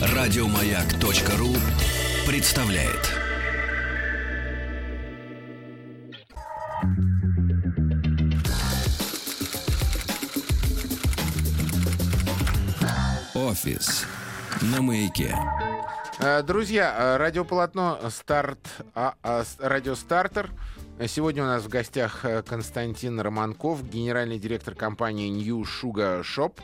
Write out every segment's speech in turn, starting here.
Радиомаяк.ру представляет. Офис на маяке. Э, Друзья, э, радиополотно старт, а, а, радиостартер. Сегодня у нас в гостях э, Константин Романков, генеральный директор компании New Sugar Shop.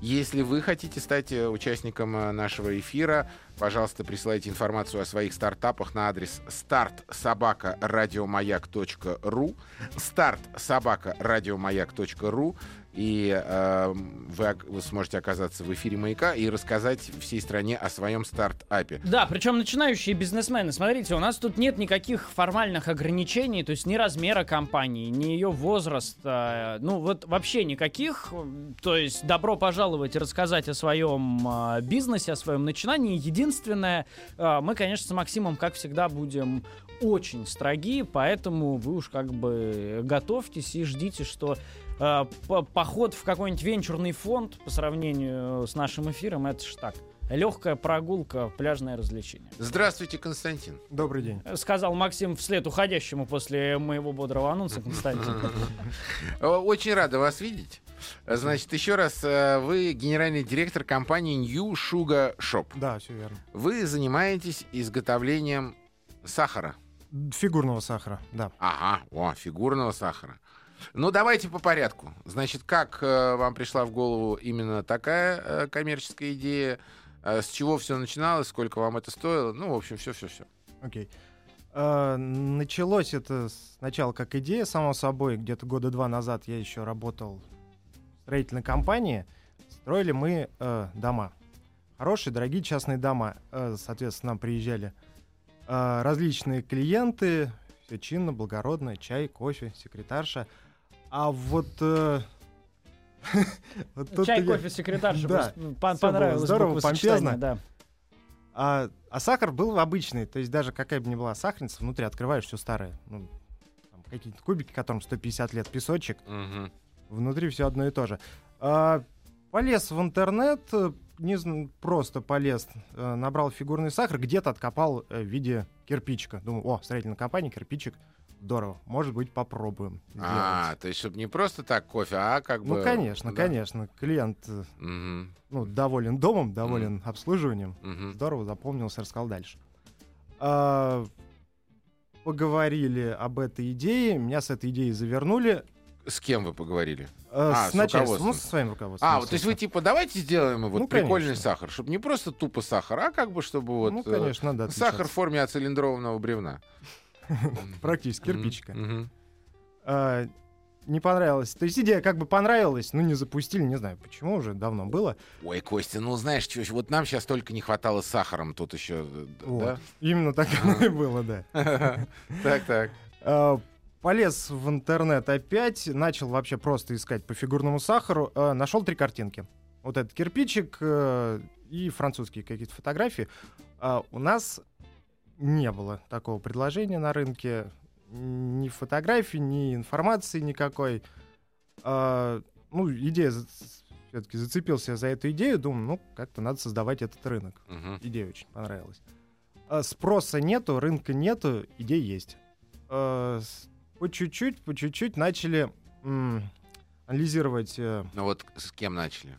Если вы хотите стать э, участником э, нашего эфира, пожалуйста, присылайте информацию о своих стартапах на адрес startsobaka.радиомаяк.ру startsobaka.радиомаяк.ру и э, вы, вы сможете оказаться в эфире «Маяка» и рассказать всей стране о своем стартапе. Да, причем начинающие бизнесмены. Смотрите, у нас тут нет никаких формальных ограничений, то есть ни размера компании, ни ее возраста, ну вот вообще никаких. То есть добро пожаловать и рассказать о своем а, бизнесе, о своем начинании. Единственное, а, мы, конечно, с Максимом, как всегда, будем очень строги, поэтому вы уж как бы готовьтесь и ждите, что по- поход в какой-нибудь венчурный фонд по сравнению с нашим эфиром, это ж так. Легкая прогулка, пляжное развлечение. Здравствуйте, Константин. Добрый день. Сказал Максим вслед уходящему после моего бодрого анонса, Константин. Очень рада вас видеть. Значит, еще раз, э, вы генеральный директор компании New Sugar Shop. Да, все верно. Вы занимаетесь изготовлением сахара. Фигурного сахара, да. Ага, о, фигурного сахара. Ну, давайте по порядку. Значит, как э, вам пришла в голову именно такая э, коммерческая идея? Э, с чего все начиналось? Сколько вам это стоило? Ну, в общем, все-все-все. Окей. Э, началось это сначала как идея, само собой. Где-то года два назад я еще работал в строительной компании. Строили мы э, дома. Хорошие, дорогие частные дома. Э, соответственно, нам приезжали э, различные клиенты. Все чинно, благородно. Чай, кофе, секретарша. А вот... э, Чай, я- кофе, секретарша. Да. Понравилось здорово, помпезно. да. А, а сахар был обычный, то есть даже какая бы ни была сахарница, внутри открываешь все старое. Ну, там какие-то кубики, которым 150 лет, песочек, внутри все одно и то же. А, полез в интернет, э, не просто полез, э, набрал фигурный сахар, где-то откопал э, в виде кирпичика. Думаю, о, строительная компания, кирпичик, здорово, может быть, попробуем А, сделать. то есть, чтобы не просто так кофе, а как бы... Ну, конечно, да. конечно, клиент э, ну, доволен домом, доволен обслуживанием. Здорово, запомнился, рассказал дальше. А, поговорили об этой идее, меня с этой идеей завернули. С кем вы поговорили? А, А, с, начальством, ну, со своим руководством. А, вот, то есть вы типа, давайте сделаем вот Ну, прикольный конечно. сахар, чтобы не просто тупо сахар, а как бы чтобы вот Ну, э, конечно, надо сахар в форме оцилиндрованного бревна. Практически кирпичика. А, не понравилось. То есть идея как бы понравилась, но не запустили, не знаю почему, уже давно было. Ой, Костя, ну знаешь, чё, вот нам сейчас только не хватало с сахаром тут еще, э, Вот. Именно так оно и было, да. да? Так, так. А, Полез в интернет опять, начал вообще просто искать по фигурному сахару, а, нашел три картинки. Вот этот кирпичик э, и французские какие-то фотографии. У нас не было такого предложения на рынке. Ни фотографий, ни информации никакой. А, Ну, идея все-таки зацепился за эту идею, думаю, ну, как-то надо создавать этот рынок. Мгм. Идея очень понравилась. А, Спроса нету, рынка нету, идея есть. А, По чуть-чуть, по чуть-чуть начали анализировать. э, Ну вот с кем начали?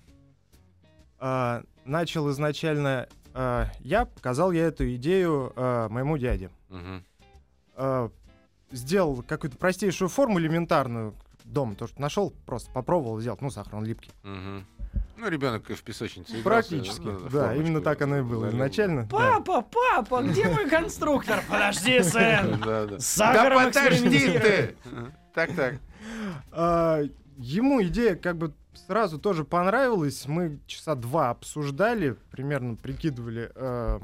а, Начал изначально а, я, показал я эту идею а, моему дяде. Мгм. А, Сделал какую-то простейшую форму элементарную, дом, то, что нашел, просто попробовал сделать. Ну, сахар, он липкий. Мгм. Ну, ребенок в песочнице игрался, Практически, ну, да, формочку именно так оно и было залил. изначально. да. Папа, папа, где мой конструктор? Подожди, сын. Да, да. Да подожди ты! Так, так. Ему идея как бы сразу тоже понравилась. Мы часа два обсуждали, примерно прикидывали. э,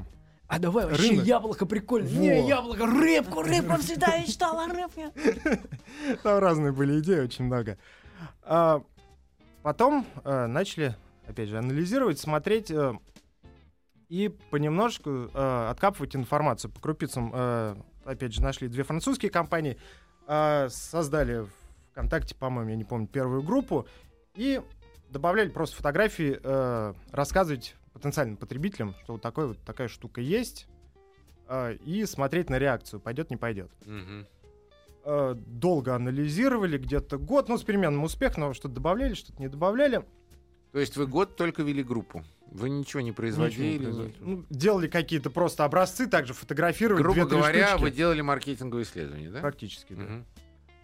А давай вообще Рынок. яблоко прикольно. Во. Не, яблоко, рыбку, рыбку всегда мечтал о рыбке. Там разные были идеи, очень много. А, потом э, начали, опять же, анализировать, смотреть э, и понемножку э, откапывать информацию. По крупицам, э, опять же, нашли две французские компании, э, создали ВКонтакте, по-моему, я не помню, первую группу, и добавляли просто фотографии, э, рассказывать потенциальным потребителям, что вот, такой, вот такая штука есть, э, и смотреть на реакцию, пойдет, не пойдет. Мгм. Э, долго анализировали, где-то год, ну, с переменным успехом, но что-то добавляли, что-то не добавляли. То есть вы год только вели группу? Вы ничего не производили? Ничего не производили. Ну, делали какие-то просто образцы, также фотографировали. Грубо говоря, штучки. вы делали маркетинговые исследования, да? Практически, да. Мгм.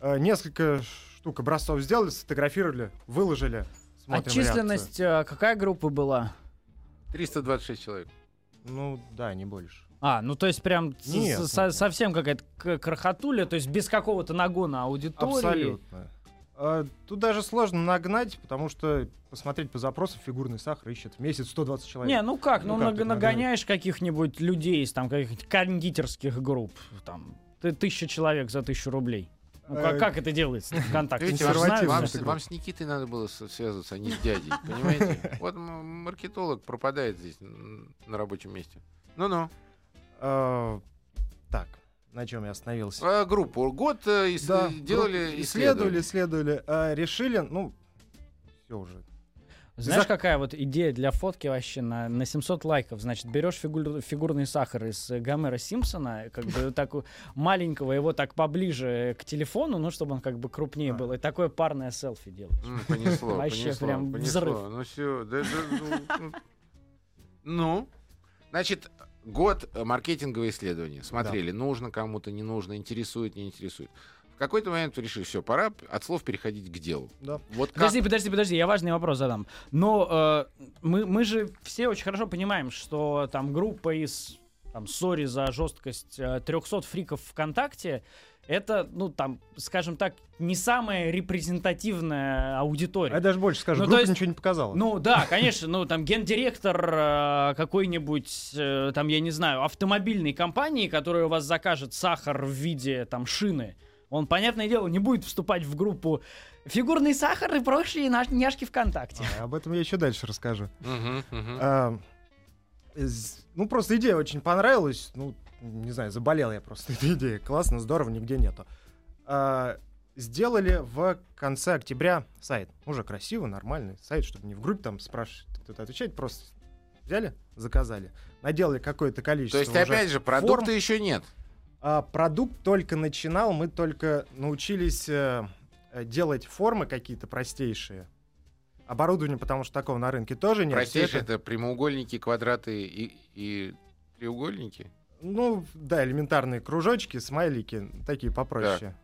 Э, Несколько штук образцов сделали, сфотографировали, выложили. А численность э, какая группа была? 326 человек. реакцию. Ну, да, не больше. А, ну то есть прям Нет, со- нет. совсем какая-то к- крохотуля, то есть без какого-то нагона аудитории. Абсолютно. А, Тут даже сложно нагнать, потому что посмотреть по запросам фигурный сахар ищет в месяц 120 человек. Не, ну как, ну, Ну как наг- нагоняешь каких-нибудь людей из там каких-нибудь кондитерских групп, там, ты- тысяча человек за тысячу рублей. Ну, как, как это делается в ВКонтакте? Видите, Ну, вам, вам вам с Никитой надо было связываться, а не с дядей. Понимаете? Вот маркетолог пропадает здесь на рабочем месте. Ну-ну. А, Так, на чем я остановился? А, группу. Год э, ис- Да, делали группу исследовали, исследовали, а, решили, ну, все уже. Знаешь, За- какая вот идея для фотки вообще на, на 700 лайков? Значит, берешь фигур- фигурный сахар из э, Гомера Симпсона, как бы такую маленького, его так поближе к телефону, ну, чтобы он как бы крупнее был, и такое парное селфи делаешь. Понесло, Вообще прям взрыв. Ну все, да, ну, ну, значит, год э, маркетинговые исследования. Смотрели, нужно кому-то, не нужно, интересует, не интересует. В какой-то момент вы решили, все, пора от слов переходить к делу. Да. Вот как... Подожди, подожди, подожди, я важный вопрос задам. Но э, мы, мы же все очень хорошо понимаем, что там группа из, там, сори за жесткость, э, 300 фриков ВКонтакте, это, ну, там, скажем так, не самая репрезентативная аудитория. А я даже больше скажу, Ну, то группа есть- ничего не показала. Ну да, конечно, ну там гендиректор э, какой-нибудь, э, там, я не знаю, автомобильной компании, которая у вас закажет сахар в виде там шины, он, понятное дело, не будет вступать в группу фигурный сахар и прочие наш- няшки ВКонтакте. А, об этом я еще дальше расскажу. Мгм, мгм. А, ну, просто идея очень понравилась. Ну, не знаю, заболел я просто этой идеей. Классно, здорово, нигде нету. А, сделали в конце октября сайт. Уже красиво, нормальный сайт, чтобы не в группе там спрашивать, кто-то отвечает. Просто взяли, заказали. Наделали какое-то количество То есть, уже опять же, форм. продукта еще нет. А, продукт только начинал, мы только научились э, э, делать формы какие-то простейшие. Оборудование, потому что такого на рынке тоже нет. Простейшие это- это прямоугольники, квадраты и, и треугольники. Ну, да, элементарные кружочки, смайлики, такие попроще.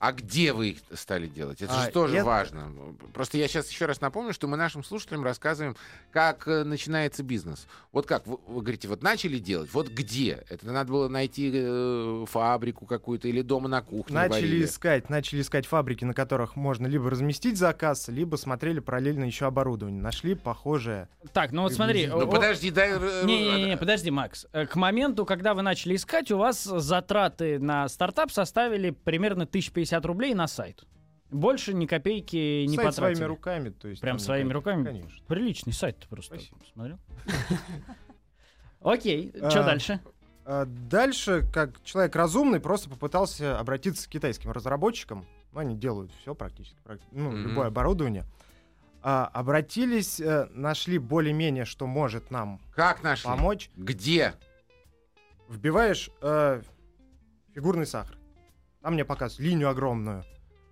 А где вы их стали делать? Это А, же тоже это- важно. Просто я сейчас еще раз напомню, что мы нашим слушателям рассказываем, как э, начинается бизнес. Вот как, вы, вы говорите, вот начали делать, вот где? Это надо было найти э, фабрику какую-то или дома на кухне Начали варили? искать, начали искать фабрики, на которых можно либо разместить заказ, либо смотрели параллельно еще оборудование. Нашли похожее. Так, ну вот смотри. Ну, о- подожди, дай... э, Не-не-не, подожди, Макс. Э, К моменту, когда вы начали искать, у вас затраты на стартап составили примерно 1050 рублей на сайт. Больше ни копейки не Сайт потратили. своими руками. То есть, Прям своими руками? Конечно. Приличный сайт ты просто Спасибо. смотрел. Окей, что А, дальше? А Дальше, как человек разумный, просто попытался обратиться к китайским разработчикам. Ну, они делают все практически, практи- ну, любое оборудование. А, обратились, э, нашли более-менее, что может нам Как нашли? помочь. Где? Вбиваешь э, фигурный сахар. Там мне показывают линию огромную,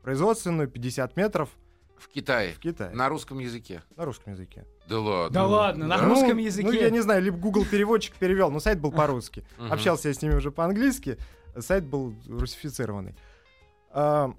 производственную, 50 метров В Китае. в Китае, на, На русском языке. русском языке. Да ладно. Да ладно, на Да? русском Ну, языке. Ну, я не знаю, либо Google переводчик перевел, но сайт был по-русски. Общался я с ними уже по-английски, сайт был русифицированный. А,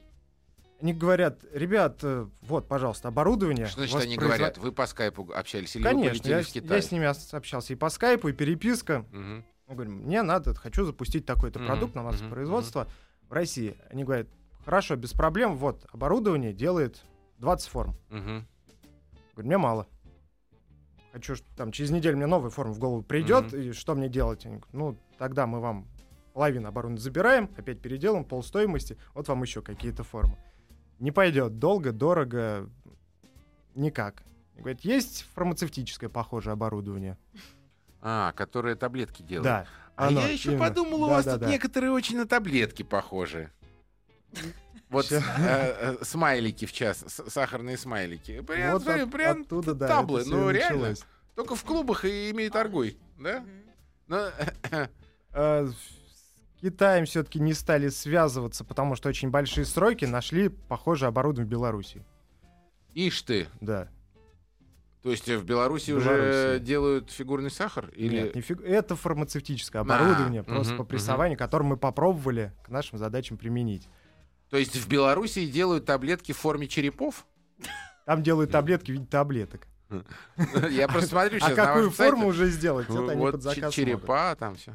Они говорят, ребят, э, вот, пожалуйста, оборудование. Что значит они производ- говорят? Вы по скайпу общались или вы Конечно, полетели я, в Китай? я с ними общался и по скайпу, и переписка. Мгм. Мы говорим, мне надо, хочу запустить такой-то Мгм, продукт на мгм, массовое производство в России. Они говорят, хорошо, без проблем, вот, оборудование делает 20 форм. Мгм. Говорю, мне мало. Хочу, что там через неделю мне новая форма в голову придет, Мгм. и что мне делать? Они говорят, ну, тогда мы вам половину оборудования забираем, опять переделаем, полстоимости, вот вам еще какие-то формы. Не пойдет, долго, дорого, никак. Они Говорят, есть фармацевтическое похожее оборудование? А, которые таблетки делают. Да. А оно, я еще именно. подумал, у Да, вас да, тут да. некоторые очень на таблетки похожи. Вот э, э, смайлики в час, сахарные смайлики. Прям, Вот смотри, от- прям оттуда, да, таблы, ну реально. началось. Только в клубах и имеют торгуй, да? Ну, Э, С Китаем все-таки не стали связываться, потому что очень большие сроки нашли похожее оборудование в Беларуси. ишь ты. Да. То есть э, в Беларуси уже делают фигурный сахар? Или... Нет, не фиг- Это фармацевтическое оборудование, А, просто мгм, по прессованию, которое мы попробовали к нашим задачам применить. То есть в Беларуси делают таблетки в форме черепов? Там делают таблетки в виде таблеток. Я просто смотрю сейчас А какую форму уже сделать, это они под заказ черепа там все.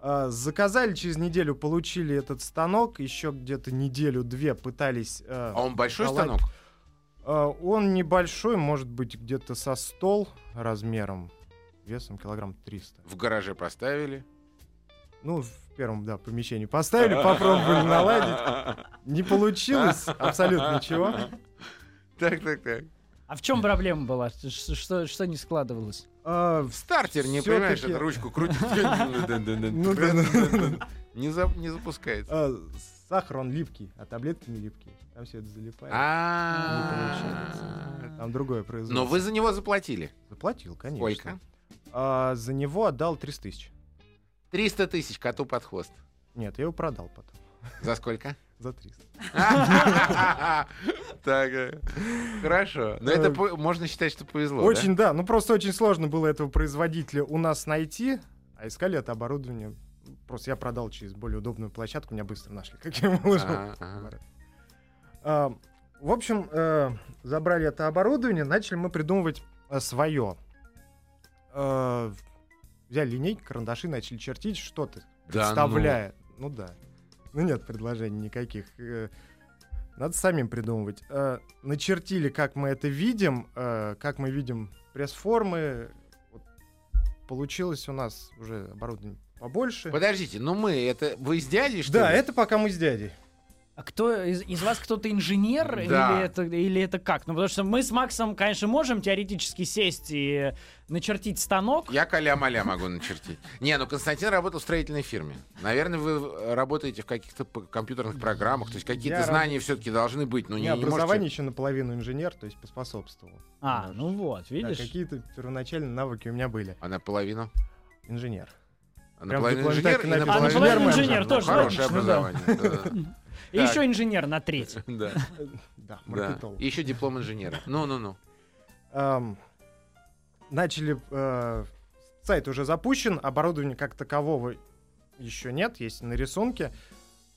А, Заказали через неделю, получили этот станок, еще где-то неделю-две пытались... э, А он большой станок? А, Он небольшой, может быть, где-то со стол размером, весом килограмм 300. В гараже поставили. Ну, в первом, да, помещении поставили, попробовали наладить. Не получилось абсолютно ничего. Так, так, так. А в чем проблема была? Что, что не складывалось? А, Стартер, не понимаешь, эту ручку крутит. Не запускается. а, Сахар, он липкий, а таблетки не липкие. Там все это залипает. А. Там другое производство. Но вы за него заплатили. Заплатил, конечно. Сколько? А, за него отдал 300 тысяч. 300 тысяч коту под хвост. Нет, я его продал потом. За сколько? За 300. Так, э, хорошо. Но это по- можно считать, что повезло, Очень, да. Ну, просто очень сложно было этого производителя у нас найти, а искали это оборудование. Просто я продал через более удобную площадку, меня быстро нашли, как я выложил. А, В общем, э, забрали это оборудование, начали мы придумывать свое. Взяли линейки, карандаши, начали чертить что-то, Да ну. представляя. Ну да. Ну нет предложений никаких. Э, Надо самим придумывать. Э, Начертили, как мы это видим, э, как мы видим пресс-формы. Вот Получилось у нас уже оборудование побольше. Подождите, ну мы, это вы с дядей, что Да, ли? это пока мы с дядей. А кто из, из вас кто-то инженер Да. или это или это как? Ну потому что мы с Максом, конечно, можем теоретически сесть и начертить станок. Я каля-маля могу начертить. Не, ну Константин работал в строительной фирме. Наверное, вы работаете в каких-то компьютерных программах, то есть какие-то Я знания все-таки должны быть. Ну, У не, образование можете- еще наполовину инженер, то есть поспособствовал. А, ну вот, Да, видишь? какие-то первоначальные навыки у меня были. А наполовину? Инженер. А наполовину инженер и наполовину. А, наполовину инженер тоже Хорошее образование. И Так. еще инженер на треть. Да, Да, маркетолог. И еще диплом инженера. Ну-ну-ну. Начали... э, сайт уже запущен, оборудования как такового еще нет, есть на рисунке.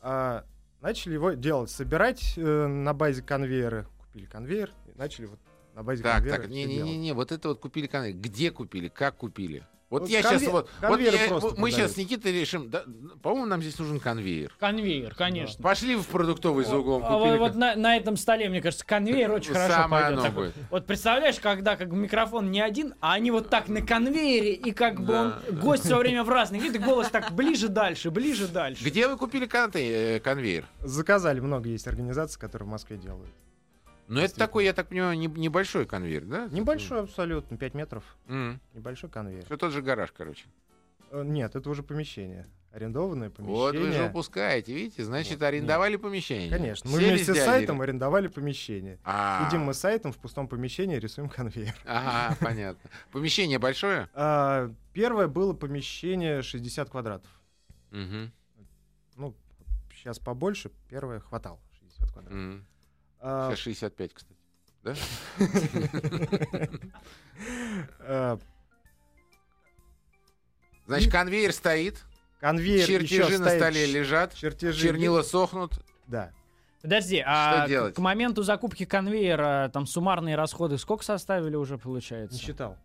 А, начали его делать, собирать э, на базе конвейера. Купили конвейер и начали вот на базе Так, конвейера так, делать. не-не-не, вот это вот купили конвейер. Где купили? Как купили? Вот Вот я конве- сейчас вот, вот я- просто мы сейчас с. Никитой решим, да, по-моему, нам здесь нужен конвейер. Конвейер, конечно. Пошли в продуктовый за углом, А купили. вот, вот кон- на, на этом столе, мне кажется, конвейер очень Ну, хорошо пойдет. оно Такой. будет. Вот представляешь, когда как микрофон не один, а они вот так на конвейере, и как бы он, гость все время в разных видах, голос так ближе дальше, ближе дальше. Где вы купили конте- э, конвейер? Заказали, много есть организаций, которые в Москве делают. Ну, это такой, я так понимаю, не- небольшой конвейер, да? Небольшой абсолютно, 5 метров. М. Небольшой конвейер. Все тот же гараж, короче. Э, Нет, это уже помещение. Арендованное помещение. Вот вы же упускаете, видите? Значит, Вот, арендовали помещение. Конечно. Мы Сели вместе с сайтом арендовали помещение. А, Сидим мы с сайтом в пустом помещении, рисуем конвейер. Ага, понятно. Помещение большое? А, первое было помещение 60 квадратов. Ну, сейчас побольше, первое хватало 60 квадратов. А, Сейчас 65, кстати. Да? а, Значит, конвейер стоит, конвейер чертежи на столе лежат, чернила сохнут. Да. Подожди, а к- моменту закупки конвейера там суммарные расходы сколько составили уже Не получается? считал.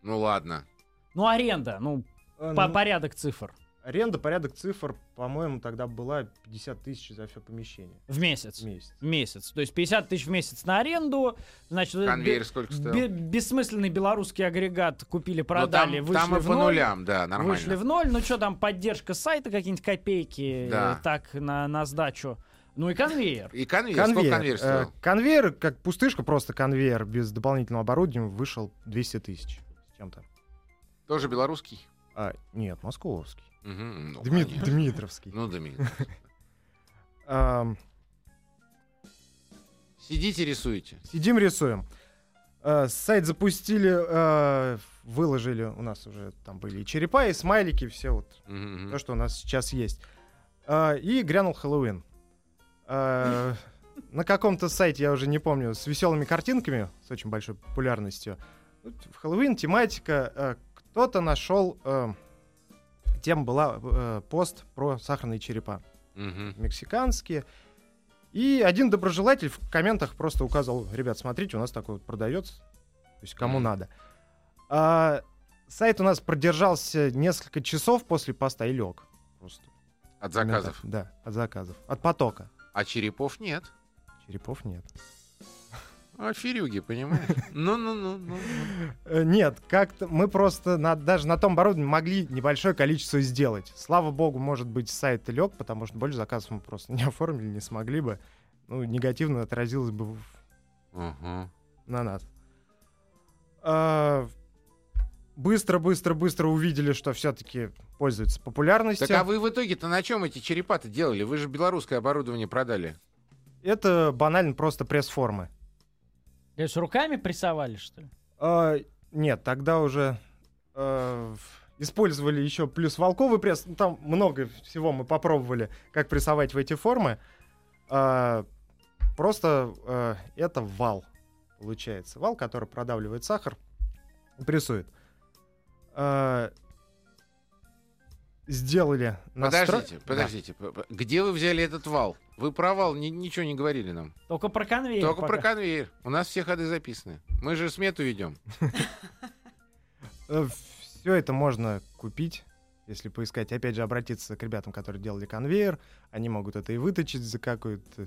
Ну ладно. Ну аренда, ну А, по ну, порядок цифр Аренда, порядок цифр, по-моему, тогда была 50 тысяч за все помещение в месяц. в месяц. В месяц. То есть 50 тысяч в месяц на аренду, значит, Конвейер бе- сколько стоил? бе- бессмысленный белорусский агрегат купили, Ну, продали, там, вышли там и в по ноль. нулям, да, нормально. Вышли в ноль, ну что там, поддержка сайта, какие-нибудь копейки, Да. э, так, на, на сдачу. Ну и конвейер. И конвейер, сколько конвейер э, стоил? конвейер, как пустышка, просто конвейер без дополнительного оборудования вышел 200 тысяч с чем-то. Тоже белорусский? А, нет, московский. Мгм, ну, Дми- конечно. Дмитровский. Ну, Дмитрий. Ам, Сидите, рисуете. Сидим, рисуем. Э, сайт запустили, э, выложили, у нас уже там были и черепа, и смайлики, все вот Мгм. то, что у нас сейчас есть. Э, и грянул Хэллоуин. На каком-то сайте, я уже не помню, с веселыми картинками, с очень большой популярностью. В Хэллоуин тематика. Кто-то нашел... э, Тема была э, пост про сахарные черепа. Мгм. Мексиканские. И один доброжелатель в комментах просто указал, ребят, смотрите, у нас такой вот продается. То есть кому надо. А, сайт у нас продержался несколько часов после поста и лег. Просто. От заказов. Да, от заказов. От потока. А черепов нет. Черепов нет. А фирюги, понимаешь? Ну-ну-ну. Э, Нет, как-то мы просто на- даже на том оборудовании могли небольшое количество сделать. Слава богу, может быть, сайт лег, потому что больше заказов мы просто не оформили, не смогли бы. Ну, негативно отразилось бы в- Ага. на нас. А, Быстро, быстро, быстро увидели, что все-таки пользуется популярностью. Так а вы в итоге-то на чем эти черепа-то делали? Вы же белорусское оборудование продали. Это банально просто пресс-формы. То есть руками прессовали, что ли? А, нет, тогда уже в- использовали еще плюс волковый пресс. Ну, Там много всего мы попробовали, как прессовать в эти формы. А, просто э, это вал, получается. Вал, который продавливает сахар прессует. А, сделали настро- Подождите, Да. подождите. п- Где вы взяли этот вал? Вы про вал ни- ничего не говорили нам. Только про конвейер. Только пока. про конвейер. У нас все ходы записаны. Мы же смету ведем. Все это можно купить, если поискать. Опять же, обратиться к ребятам, которые делали конвейер. Они могут это и выточить за какую-то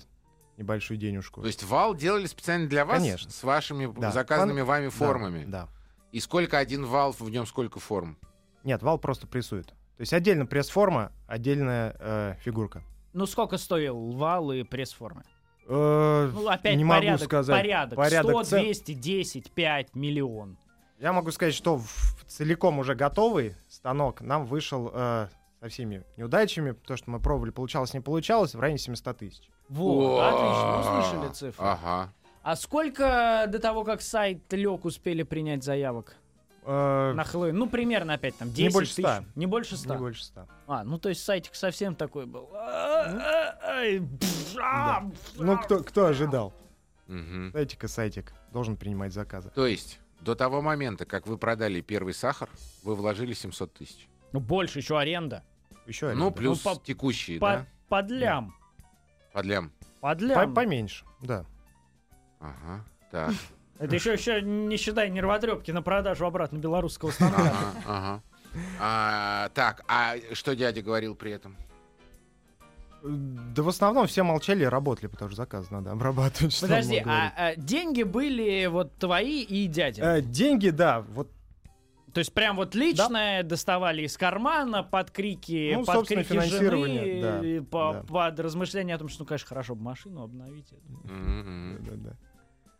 небольшую денежку. То есть вал делали специально для вас? Конечно. С вашими Да. заказанными вами Да, формами? Да, И сколько один вал, в нем сколько форм? Нет, вал просто прессует. То есть отдельно пресс-форма, отдельная э, фигурка. Ну сколько стоил вал и пресс-формы? Э, Ну, опять не порядок, могу сказать. порядок. Порядок 100, цен. 200, 10, 5, миллион. Я могу сказать, что в- целиком уже готовый станок нам вышел э, со всеми неудачами, то, что мы пробовали, получалось, не получалось, в районе 700 тысяч. Вот, отлично, услышали цифры. Ага. А сколько до того, как сайт лег, успели принять заявок Э, на Хэллоуин? Ну, примерно опять там 10 Не больше тысяч. 100. Не больше 100. Не больше 100. А, ну то есть сайтик совсем такой был. Ну, кто, кто ожидал? Сайтик и сайтик должен принимать заказы. То есть до того момента, как вы продали первый сахар, вы вложили 700 тысяч. Ну, больше еще аренда. Еще Ну, плюс Ну, по- текущие, По- да? Под лям. Под лям. Под По- лям. поменьше, да. Ага. Так. Это еще, еще не считай нервотрепки на продажу обратно белорусского станка. Ага, ага. А, так, а что дядя говорил при этом? Да в основном все молчали и работали, потому что заказ надо обрабатывать. Подожди, а, а деньги были вот твои и дяди? Э, деньги, да, вот То есть прям вот личное доставали из кармана под крики, Ну, под крики финансирование, жены, да, по- да. под размышления о том, что, ну, конечно, хорошо бы машину обновить. Мгм. да-да-да.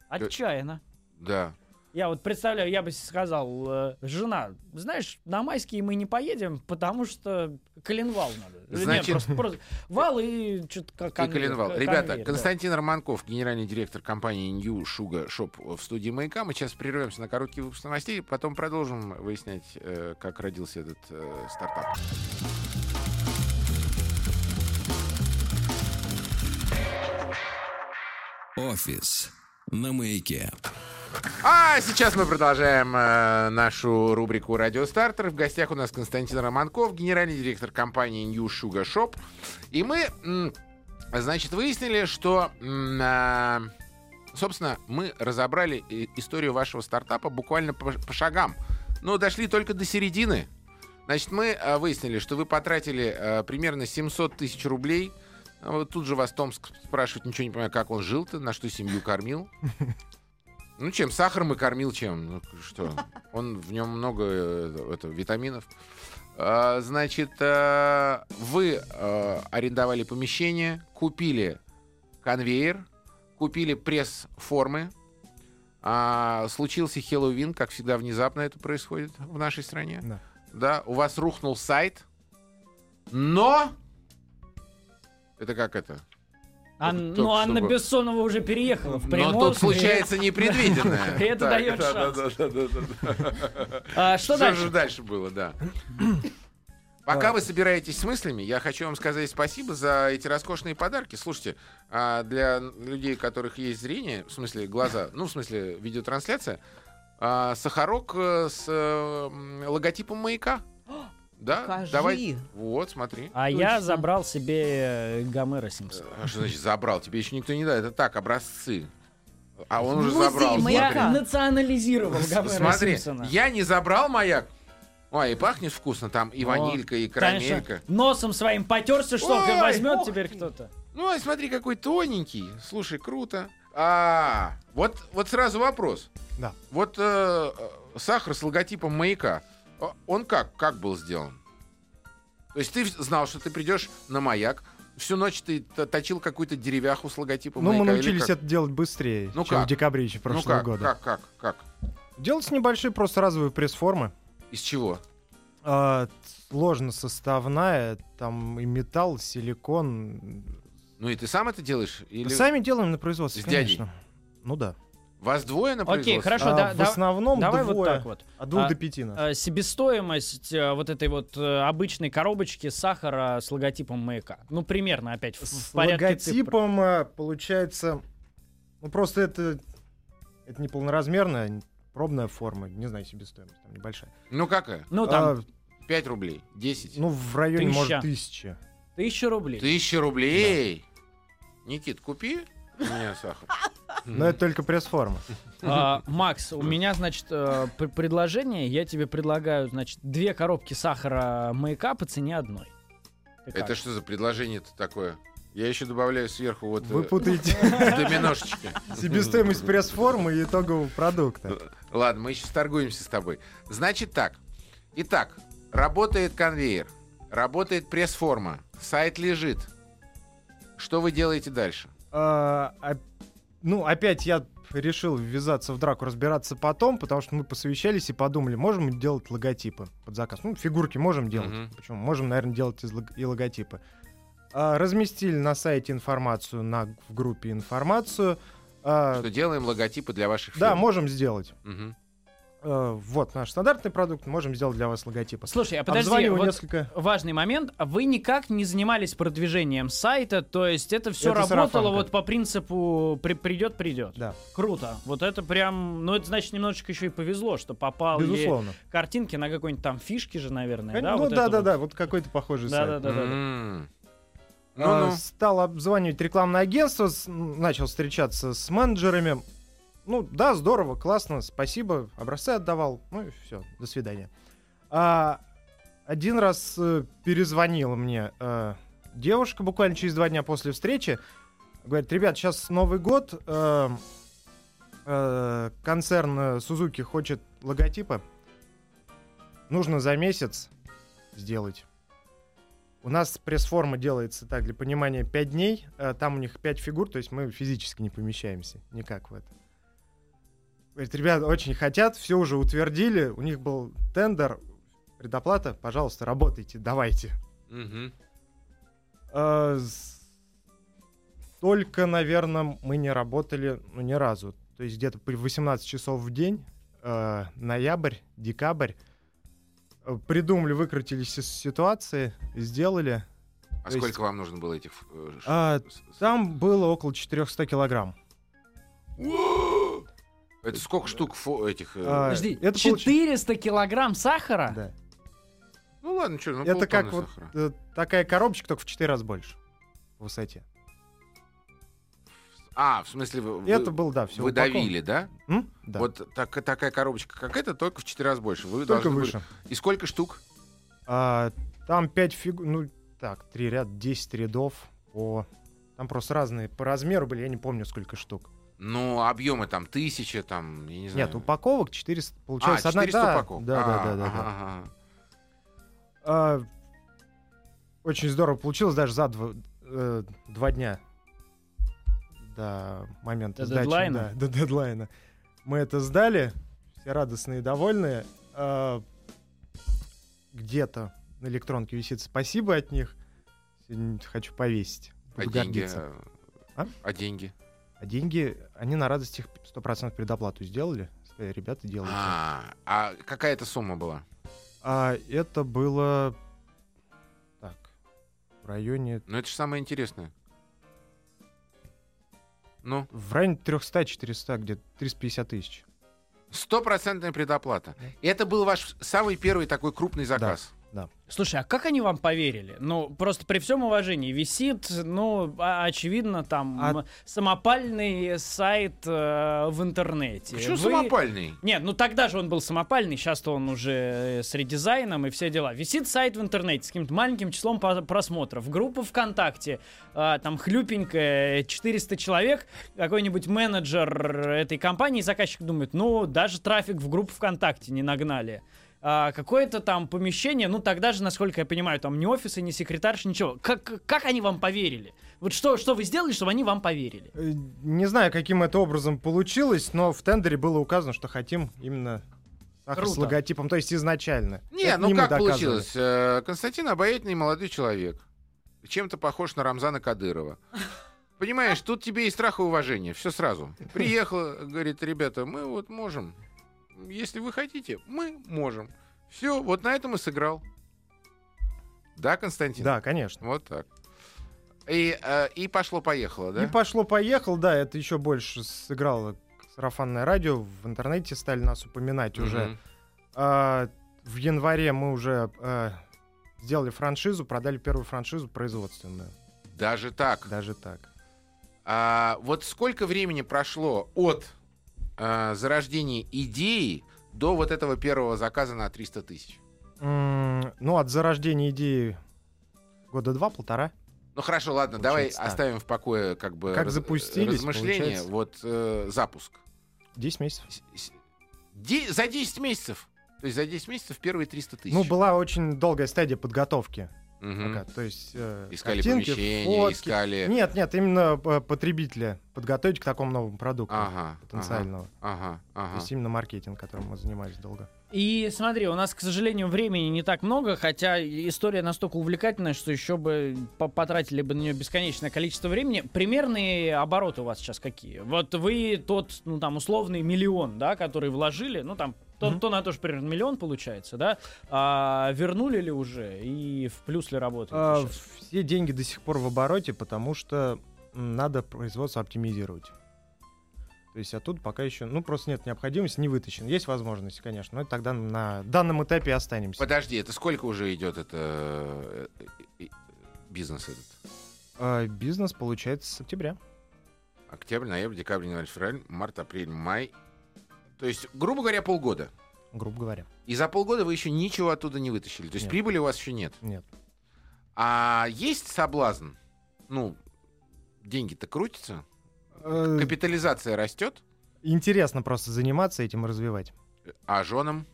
Отчаянно. Да. Я вот представляю, я бы сказал, э, жена, знаешь, на майские мы не поедем, потому что коленвал надо. Нет, Значит- просто, просто вал и что-то как И коленвал. Ребята, Константин Романков, генеральный директор компании New Sugar Shop в студии «Маяка». Мы сейчас прервемся на короткий выпуск новостей, потом продолжим выяснять, э, как родился этот э, стартап. Офис на маяке. А сейчас мы продолжаем э, нашу рубрику «Радио Стартер». В гостях у нас Константин Романков, генеральный директор компании New Sugar Shop. И мы, м, значит, выяснили, что, м, а, собственно, мы разобрали и- историю вашего стартапа буквально по, по шагам. Но дошли только до середины. Значит, мы э, выяснили, что вы потратили э, примерно 700 тысяч рублей. А вот тут же вас Томск спрашивает, ничего не понимаю, как он жил-то, на что семью кормил. Ну, чем? Сахаром и кормил чем? Ну, что? Он, в нем много э, это, витаминов. А, значит, э, вы э, арендовали помещение, купили конвейер, купили пресс-формы. А, случился Хэллоуин, как всегда, внезапно это происходит в нашей стране. Да. Да, у вас рухнул сайт, но... Это как это? Ан- Только ну, Анна чтобы- Бессонова уже переехала в Но Приморск. тут случается непредвиденное. Это дает да, шанс. А, что Что дальше? же дальше было, да. Пока вы собираетесь с мыслями, я хочу вам сказать спасибо за эти роскошные подарки. Слушайте, а для людей, у которых есть зрение, в смысле глаза, ну, в смысле видеотрансляция, а, сахарок э, с э, логотипом маяка. Да, Покажи. давай. Вот, смотри. А я Точно. забрал себе э, Гомера Симпсона. А что значит забрал? Тебе еще никто не дает. Это так, образцы. А он уже Музей забрал. маяка. смотри. Я национализировал Гомера Смотри, Симпсона. я не забрал маяк. Ой, и пахнет вкусно. Там и О, ванилька, и Конечно, карамелька. носом своим потерся, что Ой, возьмет ох теперь кто-то. Ну, а смотри, какой тоненький. Слушай, круто. А, вот, вот сразу вопрос. Да. Вот э, сахар с логотипом маяка, он как, как был сделан? То есть ты знал, что ты придешь на маяк, всю ночь ты точил какую-то деревяху с логотипом Ну, мы маяка? или научились это делать быстрее, Ну чем как? в декабре еще Ну прошлого как, года. как, как, как? Делать небольшие просто разовые пресс-формы. Из чего? А, сложно составная, там и металл, силикон. Ну и ты сам это делаешь? Или Сами делаем на производстве, С дядей? конечно. Ну да. Вас двое на Окей, хорошо, А, да, в да- основном давай вот двое, так вот. от двух А, до пяти. нас. Э, Себестоимость э, вот этой вот э, обычной коробочки сахара с логотипом маяка. Ну, примерно, опять, в, в С порядке цифр. логотипом а, получается... Ну просто это, это не полноразмерная, пробная форма. Не знаю, себестоимость там небольшая. Ну какая? Ну, там, А, 5 рублей, 10. ну в районе, Тысяча. может, тысячи. тысяча рублей. Тысяча рублей. Никит, купи мне сахар. Но это только пресс-форма. А, Макс, у меня, значит, э, пр- предложение. Я тебе предлагаю, значит, две коробки сахара маяка по цене одной. Ты как? Это что за предложение-то такое? Я еще добавляю сверху вот Вы э, путаете доминошечки. себестоимость пресс-формы и итогового продукта. Ладно, мы еще торгуемся с тобой. Значит так. Итак, работает конвейер, работает пресс-форма, сайт лежит. Что вы делаете дальше? Ну, опять я решил ввязаться в драку, разбираться потом, потому что мы посовещались и подумали, можем мы делать логотипы под заказ. Ну, фигурки можем делать. Мгм. Почему? Можем, наверное, делать и логотипы. А, разместили на сайте информацию, на, в группе информацию. А, Что делаем логотипы для ваших да, фирм? можем сделать. Мгм. А, вот наш стандартный продукт, можем сделать для вас логотипы. Слушай, а подожди, вот несколько... важный момент. Вы никак не занимались продвижением сайта, то есть это все Это работало сарафанка. вот по принципу при, придет, придет. Да, Круто. Вот это прям, ну это значит немножечко еще и повезло, что попал безусловно. картинки на какой-нибудь там фишки же, наверное, да? ну вот да, да, вот. да, вот какой-то похожий сайт. Да-да-да. М. А, Ну-ну. стал обзванивать рекламное агентство, с- начал встречаться с менеджерами. Ну, да, здорово, классно, спасибо. Образцы отдавал. Ну и все, до свидания. А, один раз э, перезвонила мне э, девушка буквально через два дня после встречи. Говорит, ребят, сейчас Новый год. э, э, концерн э, Сузуки хочет логотипы. Нужно за месяц сделать. У нас пресс-форма делается так, для понимания, 5 дней. э, Там у них 5 фигур, то есть мы физически не помещаемся никак в это. Говорит, ребята очень хотят, все уже утвердили, у них был тендер, предоплата, пожалуйста, работайте, давайте. Э, с- Только, наверное, мы не работали, ну, ни разу. То есть где-то при 18 часов в день, э, ноябрь, декабрь, э, придумали, выкрутились из ситуации, сделали. А То есть- сколько вам нужно было этих... э, А, Там было около 400 килограмм. Это сколько штук фо- этих... э, А, Подожди, это получ- 400 килограмм сахара? Да. Ну ладно, что, ну это как вот сахара. э, такая коробочка, только в 4 раза больше в высоте. А, в смысле, вы, вы- это был, да, все. вы давили, да? Да. Вот так- такая коробочка, как эта, только в 4 раза больше. Вы только должны были- выше. И сколько штук? А, там 5 фигур, ну, так, 3 ряда, 10 рядов по... Там просто разные по размеру были, я не помню, сколько штук. Ну, объемы там тысяча, там, я не знаю. Нет, упаковок 400, получается, а, одна... 400 да, упаковок. Да, да, А, да, да, ага, да. ага. А, очень здорово получилось, даже за два, э, два дня до момента До сдачи. дедлайна? Да, до дедлайна. Мы это сдали, все радостные и довольные. А, где-то на электронке висит спасибо от них. Сегодня хочу повесить. А деньги? э, А? А деньги? А деньги, они на радостях 100% предоплату сделали. Сказали, ребята, делайте. А, а какая это сумма была? А это было... Так, в районе... Ну, это же самое интересное. Ну, В районе 300-400, где-то 350 тысяч. стопроцентная предоплата. Это был ваш самый первый такой крупный заказ. Слушай, а как они вам поверили? Ну, просто при всем уважении, висит, ну, а- очевидно, там А- самопальный сайт э, в интернете. Почему Вы- самопальный? Нет, ну тогда же он был самопальный, сейчас-то он уже э, с редизайном и все дела. Висит сайт в интернете с каким-то маленьким числом просмотров. Группа ВКонтакте, а, там хлюпенькая, 400 человек. Какой-нибудь менеджер этой компании, заказчик думает, ну, даже трафик в группу ВКонтакте не нагнали. А, какое-то там помещение, ну тогда же, насколько я понимаю, там ни офиса, ни секретарша, ничего. Как, как они вам поверили? Вот что, что вы сделали, чтобы они вам поверили? Э, Не знаю, каким это образом получилось, но в тендере было указано, что хотим именно сахар с Круто. логотипом, то есть изначально. Не, Это ну мы как доказывали. получилось? Э, Константин обаятельный молодой человек. Чем-то похож на Рамзана Кадырова. Понимаешь, тут тебе и страх, и уважение. Все сразу. Приехал, говорит, ребята, мы вот можем. Если вы хотите, мы можем. Все, вот на этом и сыграл. Да, Константин? Да, конечно. Вот так. И, э, и пошло-поехало, да? И пошло-поехал, да, это еще больше сыграло сарафанное радио, в интернете стали нас упоминать уже. Мгм. А, в январе мы уже а, сделали франшизу, продали первую франшизу производственную. Даже так. Даже так. А, вот сколько времени прошло от а, зарождения идеи до вот этого первого заказа на 300 тысяч? М, ну, от зарождения идеи года два-полтора. Ну хорошо, ладно, давай Получается так. оставим в покое как бы Как раз- запустились, размышления. получается. Вот э, запуск. 10 месяцев. Де- за 10 месяцев. То есть за 10 месяцев первые 300 тысяч. Ну, была очень долгая стадия подготовки. Мгм. пока. То есть э, Искали картинки, помещение, фотки. искали... Нет, нет, именно э, потребителя подготовить к такому новому продукту Ага, потенциального. ага, То ага. есть именно маркетинг, которым мы занимались долго. И смотри, у нас, к сожалению, времени не так много, хотя история настолько увлекательная, что еще бы по- потратили бы на нее бесконечное количество времени. Примерные обороты у вас сейчас какие? Вот вы тот, ну там, условный миллион, да, который вложили, ну там, то, Мгм. то на то же примерно миллион получается, да, а, вернули ли уже и в плюс ли работаете А, все деньги до сих пор в обороте, потому что надо производство оптимизировать. То есть, а тут пока еще, ну, просто нет необходимости, не вытащен. Есть возможность, конечно, но тогда на данном этапе останемся. Подожди, это сколько уже идет это э, бизнес этот? А, бизнес получается с октября. Октябрь, ноябрь, декабрь, январь, февраль, март, апрель, май. То есть, грубо говоря, полгода. грубо говоря. И за полгода вы еще ничего оттуда не вытащили. То есть Нет. прибыли у вас еще нет. Нет. А есть соблазн? Ну, деньги-то крутятся, Э, капитализация растет, Интересно просто заниматься этим и развивать. а женам?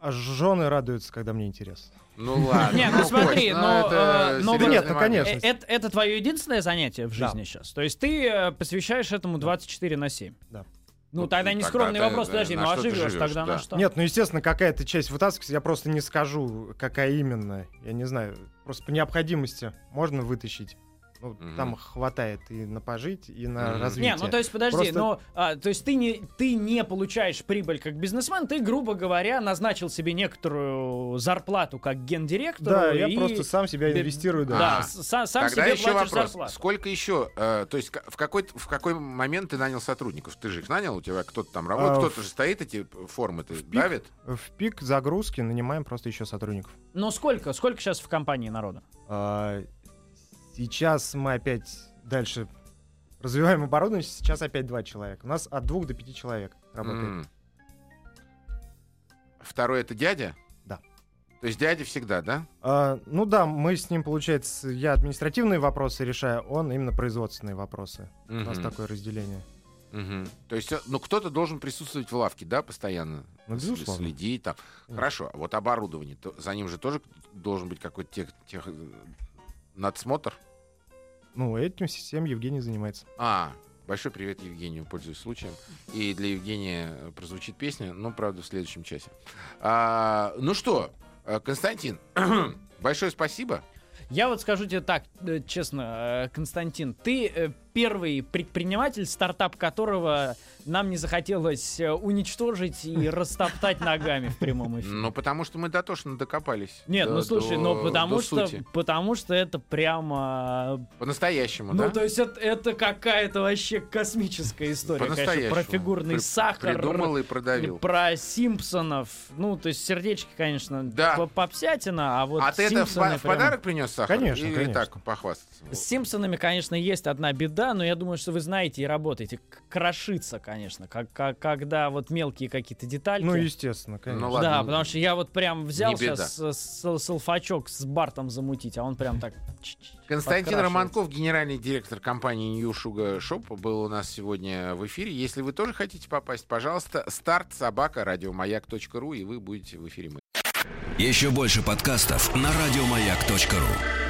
А жены радуются, когда мне интересно. Ну ладно. Не, ну смотри, Кость, но, это э, но нет, ну, конечно. Э, Это, твое единственное занятие в жизни сейчас? То есть ты э, посвящаешь этому 24 на 7? Да. Ну, Ну, тогда не тогда скромный ты, вопрос, э, подожди, ну а живешь, тогда да. на что? Нет, ну, естественно, какая-то часть вытаскивается, я просто не скажу, какая именно. Я не знаю, просто по необходимости можно вытащить. Ну, Мгм. там хватает и на пожить, и на Мгм. развитие. Не, ну то есть подожди, Просто- но а, то есть ты не ты не получаешь прибыль как бизнесмен, ты грубо говоря назначил себе некоторую зарплату как гендиректору. Да, я и- просто сам себя инвестирую, да. Да, А. с- са- сам Тогда себе еще платишь вопрос. зарплату. Сколько еще? э, то есть в какой, в какой момент ты нанял сотрудников? Ты же их нанял, у тебя кто-то там работает, А, кто-то же стоит, эти формы ты давит? В пик загрузки нанимаем просто еще сотрудников. Но сколько, сколько сейчас в компании народа? А, сейчас мы опять дальше развиваем оборудование, сейчас опять два человека. У нас от двух до пяти человек работает. М. Второй это дядя? Да. То есть дядя всегда, да? А, ну да, мы с ним, получается, я административные вопросы решаю, он именно производственные вопросы. У нас такое разделение. Мгм. То есть, э, ну, кто-то должен присутствовать в лавке, да, постоянно? Ну, безусловно. Следить там. Конечно. Хорошо, а вот оборудование, то- за ним же тоже должен быть какой-то тех, тех, э, надсмотр? Ну, этим всем Евгений занимается. А, большой привет Евгению, пользуясь случаем. И для Евгения э, прозвучит песня, но, правда, в следующем часе. А, ну что, э, Константин, большое спасибо. Я вот скажу тебе так, э, честно, Константин, ты первый предприниматель, стартап которого нам не захотелось э, уничтожить и растоптать ногами в прямом эфире. Ну, потому что мы дотошно докопались. Нет, до- ну слушай, до- ну потому что, сути. потому что это прямо... По-настоящему, Ну, да? то есть это, это какая-то вообще космическая история, конечно, про фигурный При- сахар, Придумал и продавил. про Симпсонов. Ну, то есть сердечки, конечно, Да. по- попсятина, а вот а ты это в, Симпсоны по- в прям- подарок принес сахар? Конечно, Или конечно. так похвастаться? С Симпсонами, конечно, есть одна беда, но я думаю, что вы знаете и работаете. Крошится, конечно, как, как- когда вот мелкие какие-то детальки. Ну, естественно, конечно. Ну, ладно. да, потому что я вот прям взял сейчас салфачок с Бартом замутить, а он прям так... Константин. Романков, генеральный директор компании New Sugar Shop, был у нас сегодня в эфире. Если вы тоже хотите попасть, пожалуйста, старт собака радиомаяк.ру, и вы будете в эфире мы. Еще больше подкастов на радиомаяк.ру.